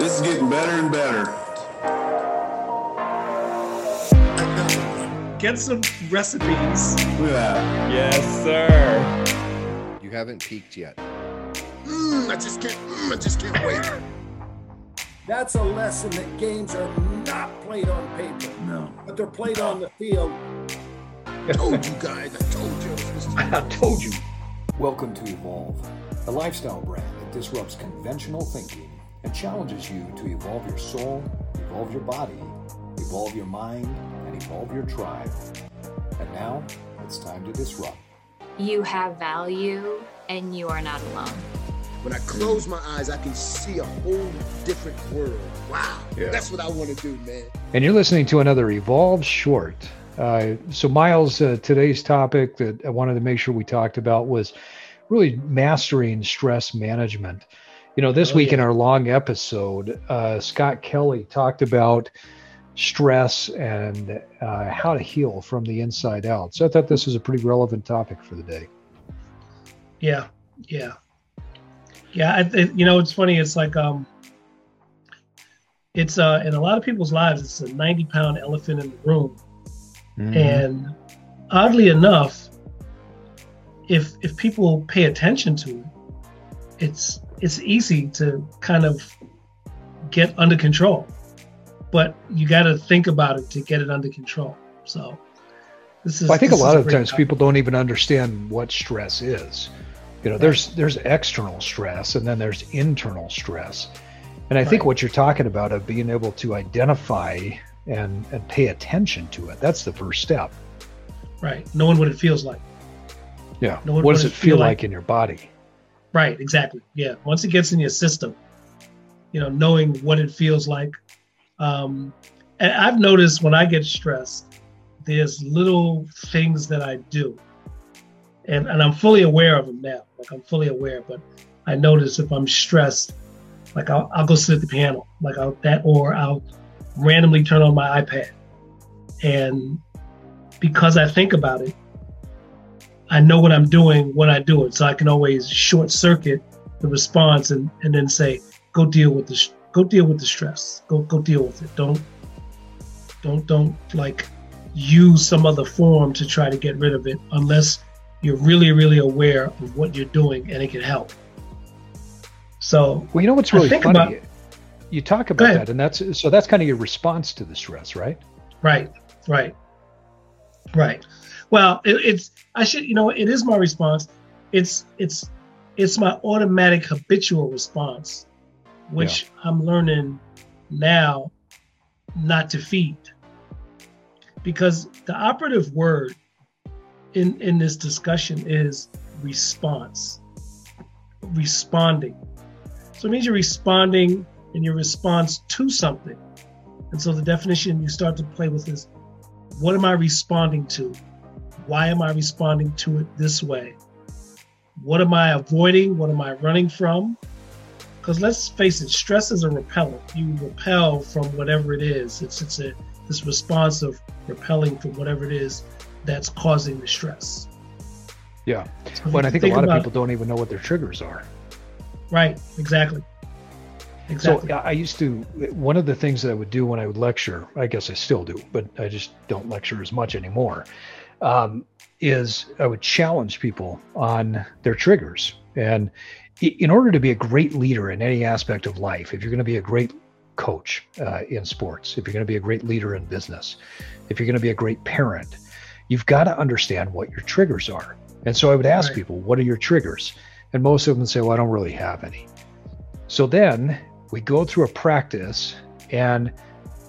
This is getting better and better. Get some recipes. Look at that. Yes, sir. You haven't peaked yet. Mm, I just can't. Mm, I just can't wait. That's a lesson that games are not played on paper, No. but they're played on the field. I told you guys. I told you. I told you. Welcome to Evolve, a lifestyle brand that disrupts conventional thinking and challenges you to evolve your soul, evolve your body, evolve your mind, and evolve your tribe. And now it's time to disrupt. You have value and you are not alone. When I close my eyes, I can see a whole different world. Wow. Yeah. That's what I want to do, man. And you're listening to another Evolve Short. Uh, so, Miles, uh, today's topic that I wanted to make sure we talked about was really mastering stress management. You know, this Oh, week yeah. in our long episode, uh, Scott Kelly talked about stress and uh, how to heal from the inside out. So, I thought this was a pretty relevant topic for the day. Yeah, yeah, yeah. It, you know, it's funny. It's like um, it's uh, in a lot of people's lives, it's a ninety-pound elephant in the room, Mhm. and oddly enough, if if people pay attention to it, it's it's easy to kind of get under control, but you got to think about it to get it under control. So. This is, Well, I think a lot of great times topic. people don't even understand what stress is. You know, there's there's external stress and then there's internal stress. And I think what you're talking about of being able to identify and and pay attention to it, that's the first step. right, knowing what it feels like. Yeah. Know what- what does it feel like like. in your body? Right, exactly. Yeah. Once it gets in your system, you know, knowing what it feels like. Um, and I've noticed when I get stressed, there's little things that I do. And, and I'm fully aware of them now. Like I'm fully aware, but I notice if I'm stressed, like I'll, I'll go sit at the piano, like I'll that, or I'll randomly turn on my iPad. And because I think about it, I know what I'm doing when I do it, so I can always short circuit the response and, and then say, "Go deal with the go deal with the stress. Go go deal with it. Don't don't don't like use some other form to try to get rid of it unless you're really really aware of what you're doing and it can help." So Well, you know what's really think funny? about- you talk about that, and that's so that's kind of your response to the stress, right? Right, right, right. Well, it, it's I should you know it is my response. It's it's it's my automatic habitual response, which I'm learning now not to feed, because the operative word in in this discussion is response, responding. So it means you're responding in your response to something. And so the definition you start to play with is what am I responding to? Why am I responding to it this way? What am I avoiding? What am I running from? Because let's face it, stress is a repellent. You repel from whatever it is. It's it's a this response of repelling from whatever it is that's causing the stress. Yeah. So But I if think a lot of people don't even know what their triggers are. Right, exactly. Exactly. So I used to, one of the things that I would do when I would lecture, I guess I still do, but I just don't lecture as much anymore, um, is I would challenge people on their triggers. And in order to be a great leader in any aspect of life, if you're going to be a great coach uh, in sports, if you're going to be a great leader in business, if you're going to be a great parent, you've got to understand what your triggers are. And so I would ask Right. people, what are your triggers? And most of them say, well, I don't really have any. So then we go through a practice, and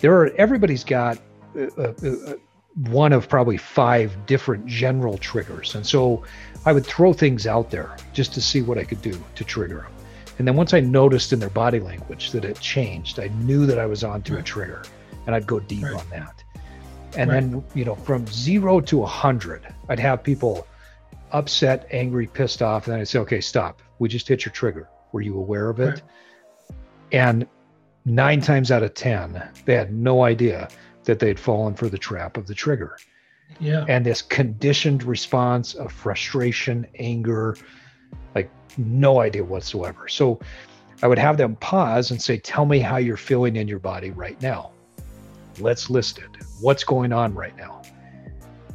there are everybody's got uh, uh, uh, one of probably five different general triggers. And so I would throw things out there just to see what I could do to trigger them. And then once I noticed in their body language that it changed, I knew that I was onto a trigger, and I'd go deep Right. on that. And Right. then, you know, from zero to a hundred, I'd have people upset, angry, pissed off. And then I'd say, okay, stop. We just hit your trigger. Were you aware of it? Right. And nine times out of 10, they had no idea that they'd fallen for the trap of the trigger. Yeah. And this conditioned response of frustration, anger, like no idea whatsoever. So I would have them pause and say, Tell me how you're feeling in your body right now. Let's list it. What's going on right now?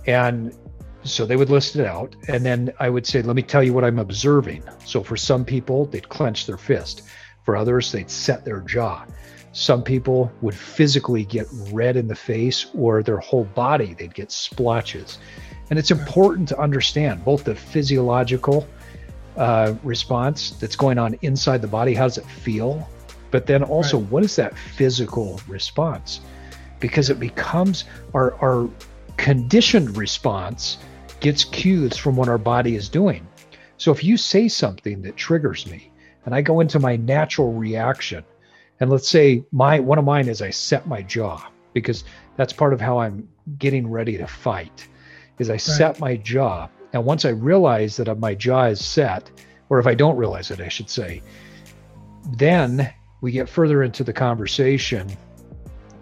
And so they would list it out. And then I would say, Let me tell you what I'm observing. So for some people, they'd clench their fist. For others, they'd set their jaw. Some people would physically get red in the face or their whole body, they'd get splotches. And it's important to understand both the physiological uh, response that's going on inside the body. How does it feel? But then also, right. what is that physical response? Because it becomes our, our conditioned response gets cues from what our body is doing. So if you say something that triggers me and I go into my natural reaction, and let's say my one of mine is I set my jaw because that's part of how I'm getting ready to fight is I right. set my jaw And once I realize that my jaw is set, or if I don't realize it, I should say, then we get further into the conversation.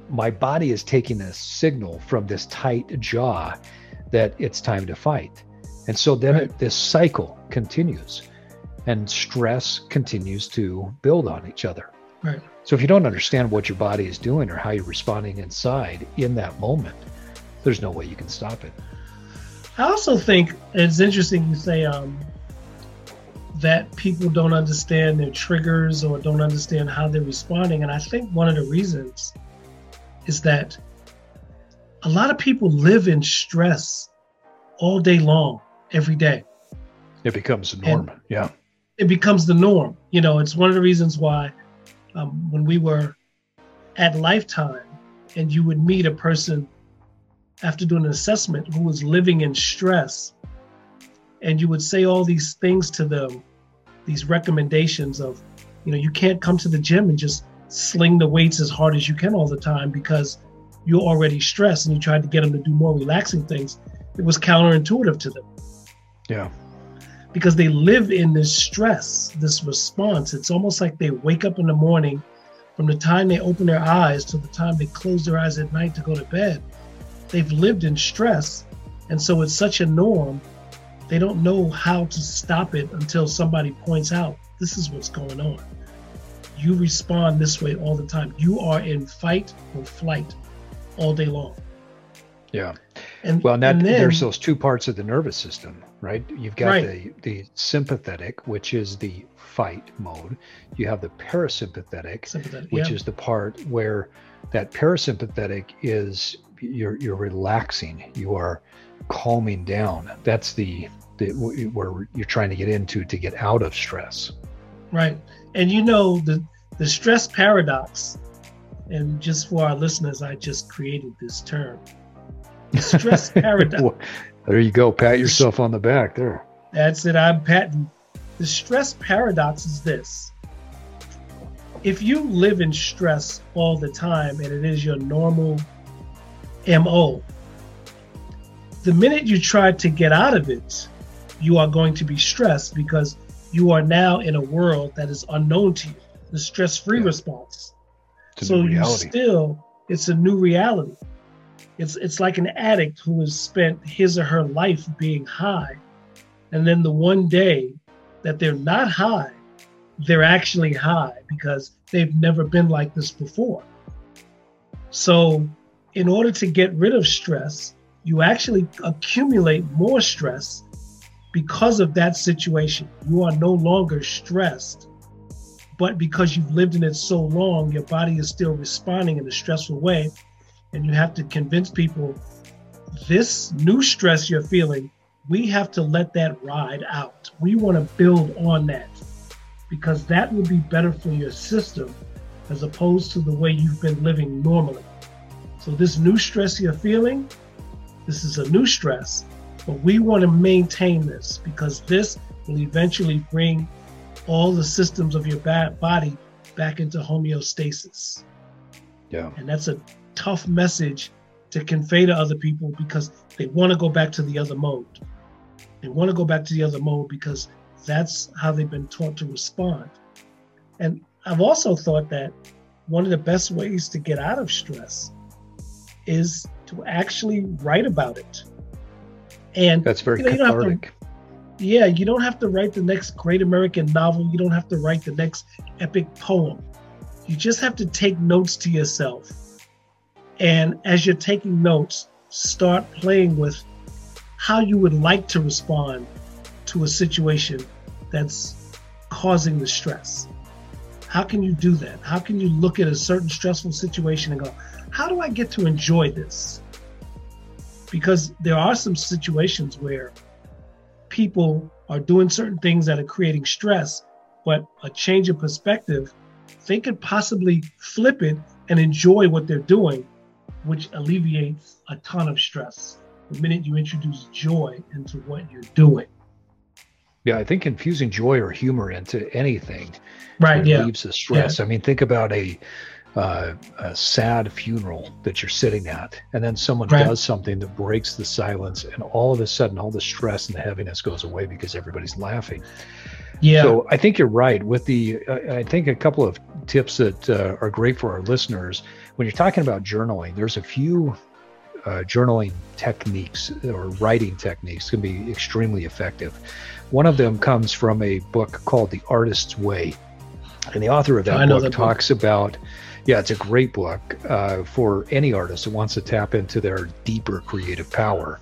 My body is taking a signal from this tight jaw that it's time to fight. And so then right. it, this cycle continues and stress continues to build on each other. Right. So if you don't understand what your body is doing or how you're responding inside in that moment, there's no way you can stop it. I also think it's interesting you say um, that people don't understand their triggers or don't understand how they're responding. And I think one of the reasons is that a lot of people live in stress all day long, every day. It becomes the norm. And yeah. It becomes the norm. You know, it's one of the reasons why um, when we were at Lifetime and you would meet a person after doing an assessment who was living in stress and you would say all these things to them these recommendations of you know you can't come to the gym and just sling the weights as hard as you can all the time because you're already stressed and you tried to get them to do more relaxing things. It was counterintuitive to them. Yeah because they live in this stress this response. It's almost like they wake up in the morning from the time they open their eyes to the time they close their eyes at night to go to bed. They've lived in stress and so it's such a norm. They don't know how to stop it until somebody points out this is what's going on. You respond this way all the time. You are in fight or flight all day long. Yeah. And well that, and then, there's those two parts of the nervous system right? You've got right. the the sympathetic which is the fight mode. You have the parasympathetic which yeah. is the part where that parasympathetic is you're you're relaxing you are calming down. That's the, the where you're trying to get into to get out of stress. Right. And you know the the stress paradox and just for our listeners i just created this term. Stress paradox there you go pat yourself on the back there that's it i'm patting the stress paradox is this if you live in stress all the time and it is your normal MO. The minute you try to get out of it, you are going to be stressed because you are now in a world that is unknown to you, the stress free yeah. response. So you still, it's a new reality. It's, it's like an addict who has spent his or her life being high. And then the one day that they're not high, they're actually high because they've never been like this before. So in order to get rid of stress, you actually accumulate more stress because of that situation. You are no longer stressed, but because you've lived in it so long, your body is still responding in a stressful way. And you have to convince people this new stress you're feeling, we have to let that ride out. We want to build on that because that will be better for your system as opposed to the way you've been living normally. So this new stress you're feeling, this is a new stress, but we want to maintain this because this will eventually bring all the systems of your body back into homeostasis. Yeah. And that's a tough message to convey to other people because they want to go back to the other mode. They want to go back to the other mode because that's how they've been taught to respond. And I've also thought that one of the best ways to get out of stress is to actually write about it. And that's very you know, cathartic. yeah, you don't have to write the next great American novel. You don't have to write the next epic poem. You just have to take notes to yourself. And as you're taking notes, start playing with how you would like to respond to a situation that's causing the stress. How can you do that? How can you look at a certain stressful situation and go, how do I get to enjoy this? Because there are some situations where people are doing certain things that are creating stress, but a change of perspective, they could possibly flip it and enjoy what they're doing, which alleviates a ton of stress the minute you introduce joy into what you're doing. Yeah, I think infusing joy or humor into anything right relieves yeah. the stress. Yeah. I mean, think about a uh, a sad funeral that you're sitting at, and then someone right. does something that breaks the silence, and all of a sudden, all the stress and the heaviness goes away because everybody's laughing. Yeah. So I think you're right. With the, uh, I think a couple of tips that uh, are great for our listeners when you're talking about journaling. There's a few uh, journaling techniques or writing techniques can be extremely effective. One of them comes from a book called The Artist's Way, and the author of that book that talks book. about yeah, it's a great book uh, for any artist who wants to tap into their deeper creative power.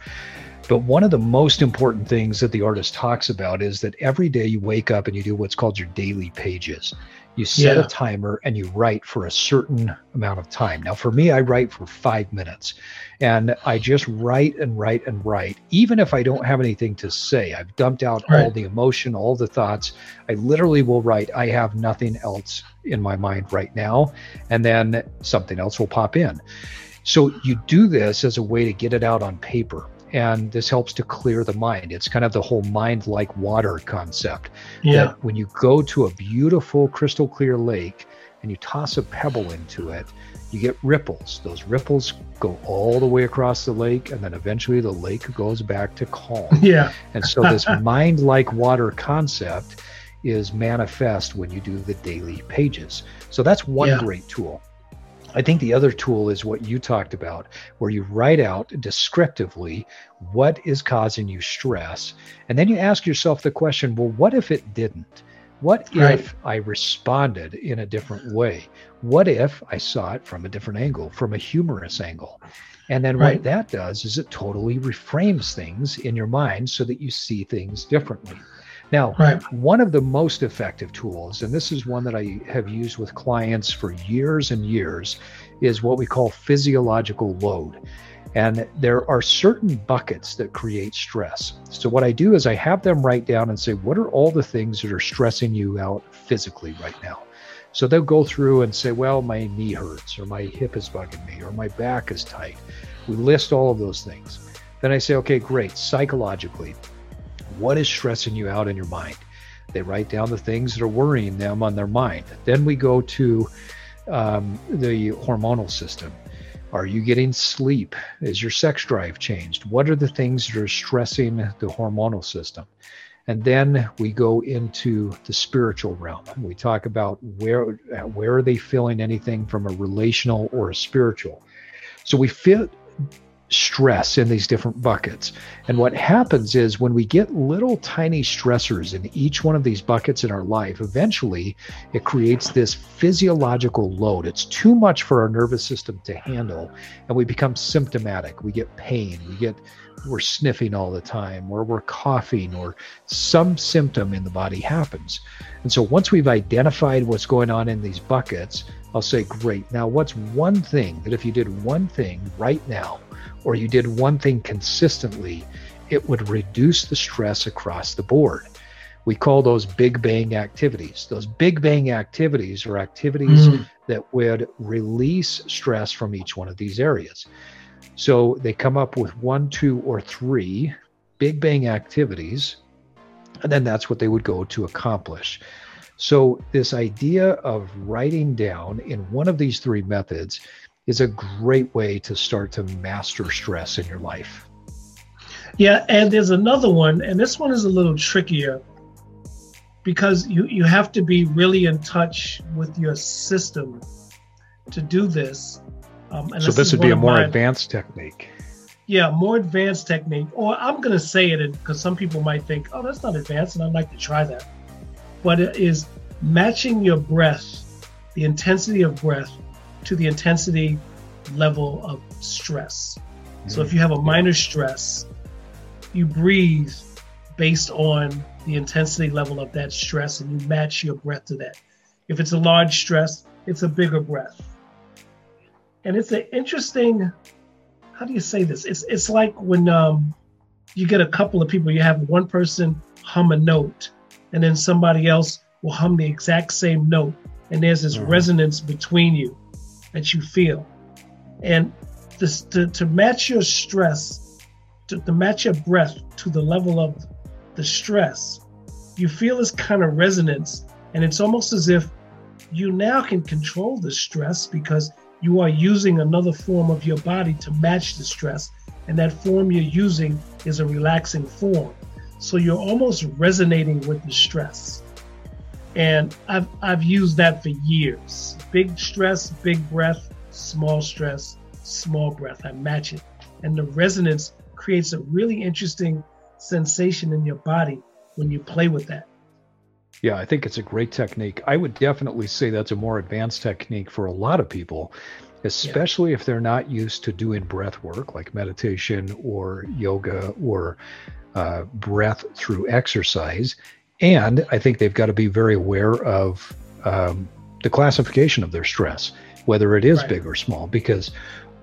But one of the most important things that the artist talks about is that every day you wake up and you do what's called your daily pages. You set yeah. a timer and you write for a certain amount of time. Now, for me, I write for five minutes and I just write and write and write, even if I don't have anything to say. I've dumped out right. all the emotion, all the thoughts. I literally will write, I have nothing else in my mind right now. And then something else will pop in. So you do this as a way to get it out on paper. And this helps to clear the mind. It's kind of the whole mind like water concept. Yeah. when you go to a beautiful crystal clear lake and you toss a pebble into it, you get ripples. Those ripples go all the way across the lake, and then eventually the lake goes back to calm. Yeah. and so this mind like water concept is manifest when you do the daily pages. So that's one yeah. great tool. I think the other tool is what you talked about, where you write out descriptively what is causing you stress. And then you ask yourself the question well, what if it didn't? What right. if I responded in a different way? What if I saw it from a different angle, from a humorous angle? And then right. what that does is it totally reframes things in your mind so that you see things differently. Now, right. one of the most effective tools, and this is one that I have used with clients for years and years, is what we call physiological load. And there are certain buckets that create stress. So, what I do is I have them write down and say, what are all the things that are stressing you out physically right now? So they'll go through and say, well, my knee hurts, or my hip is bugging me, or my back is tight. We list all of those things. Then I say, okay, great. Psychologically, what is stressing you out in your mind? They write down the things that are worrying them on their mind. Then we go to um, the hormonal system. Are you getting sleep? Is your sex drive changed? What are the things that are stressing the hormonal system? And then we go into the spiritual realm. We talk about where where are they feeling anything from a relational or a spiritual. So we fit stress in these different buckets. And what happens is when we get little tiny stressors in each one of these buckets in our life, eventually it creates this physiological load. It's too much for our nervous system to handle, and we become symptomatic. We get pain, we get we're sniffing all the time, or we're coughing, or some symptom in the body happens. And so once we've identified what's going on in these buckets, I'll say, Great. Now, what's one thing that if you did one thing right now, or you did one thing consistently, it would reduce the stress across the board. We call those big bang activities. Those big bang activities are activities mm. that would release stress from each one of these areas. So they come up with one, two, or three big bang activities, and then that's what they would go to accomplish. So, this idea of writing down in one of these three methods is a great way to start to master stress in your life. Yeah, and there's another one, and this one is a little trickier because you, you have to be really in touch with your system to do this. Um, so this, this would be a more advanced technique. yeah, more advanced technique, or I'm going to say it because some people might think, oh, that's not advanced, and I'd like to try that. But it is matching your breath, the intensity of breath, to the intensity level of stress. Mm-hmm. So if you have a minor stress, you breathe based on the intensity level of that stress and you match your breath to that. If it's a large stress, it's a bigger breath. And it's an interesting, how do you say this? It's it's like when um, you get a couple of people, you have one person hum a note, and then somebody else will hum the exact same note, and there's this mm-hmm. resonance between you that you feel. And this, to, to match your stress, to, to match your breath to the level of the stress, you feel this kind of resonance, and it's almost as if you now can control the stress because you are using another form of your body to match the stress, and that form you're using is a relaxing form. So you're almost resonating with the stress. And I've I've used that for years. Big stress, big breath, small stress, small breath. I match it. And the resonance creates a really interesting sensation in your body when you play with that. Yeah, I think it's a great technique. I would definitely say that's a more advanced technique for a lot of people, especially yeah. if they're not used to doing breath work like meditation or yoga or uh, breath through exercise. And I think they've got to be very aware of um, the classification of their stress, whether it is right. big or small, because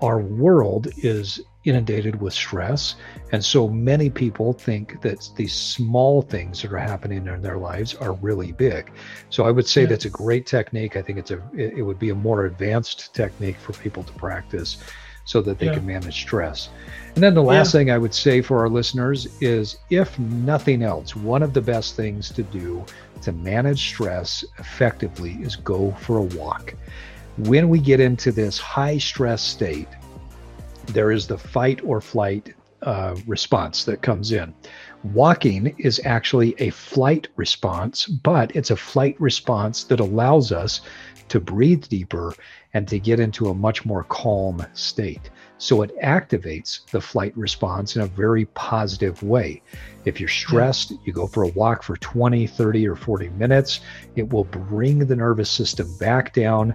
our world is inundated with stress. And so many people think that these small things that are happening in their lives are really big. So I would say yeah. that's a great technique. I think it's a it would be a more advanced technique for people to practice so that they yeah. can manage stress. And then the last yeah. thing I would say for our listeners is if nothing else, one of the best things to do to manage stress effectively is go for a walk when we get into this high stress state, there is the fight or flight uh, response that comes in. Walking is actually a flight response, but it's a flight response that allows us to breathe deeper and to get into a much more calm state. So it activates the flight response in a very positive way. If you're stressed, you go for a walk for 20, 30, or 40 minutes. It will bring the nervous system back down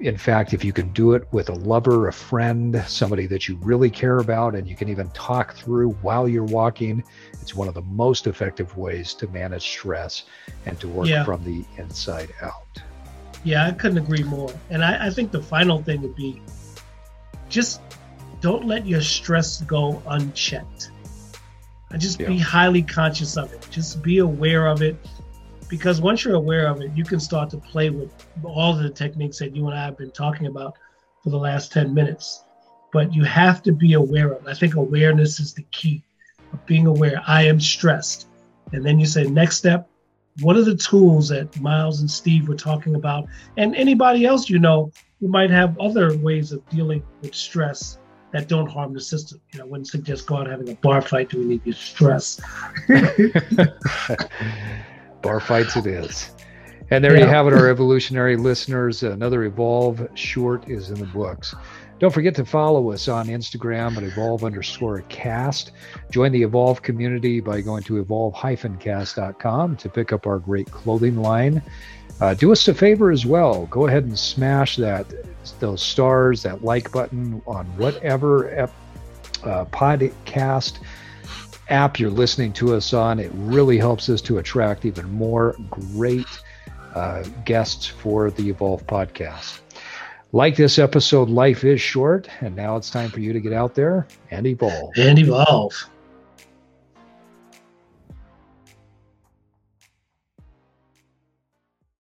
in fact, if you can do it with a lover, a friend, somebody that you really care about, and you can even talk through while you're walking, it's one of the most effective ways to manage stress and to work yeah. from the inside out. Yeah, I couldn't agree more. And I, I think the final thing would be just don't let your stress go unchecked. Just yeah. be highly conscious of it. Just be aware of it because once you're aware of it, you can start to play with all the techniques that you and I have been talking about for the last 10 minutes. But you have to be aware of it. I think awareness is the key of being aware. I am stressed. And then you say, next step, what are the tools that Miles and Steve were talking about? And anybody else you know who might have other ways of dealing with stress that don't harm the system. You know, I wouldn't suggest go out having a bar fight to relieve your stress. Bar fights it is. And there yeah. you have it, our evolutionary listeners. Another Evolve short is in the books. Don't forget to follow us on Instagram at evolve underscore cast. Join the Evolve community by going to evolve-cast.com to pick up our great clothing line. Uh, do us a favor as well. Go ahead and smash that those stars, that like button on whatever ep, uh, podcast app you're listening to us on. It really helps us to attract even more great uh, guests for the Evolve podcast. Like this episode, life is short, and now it's time for you to get out there and evolve. And evolve.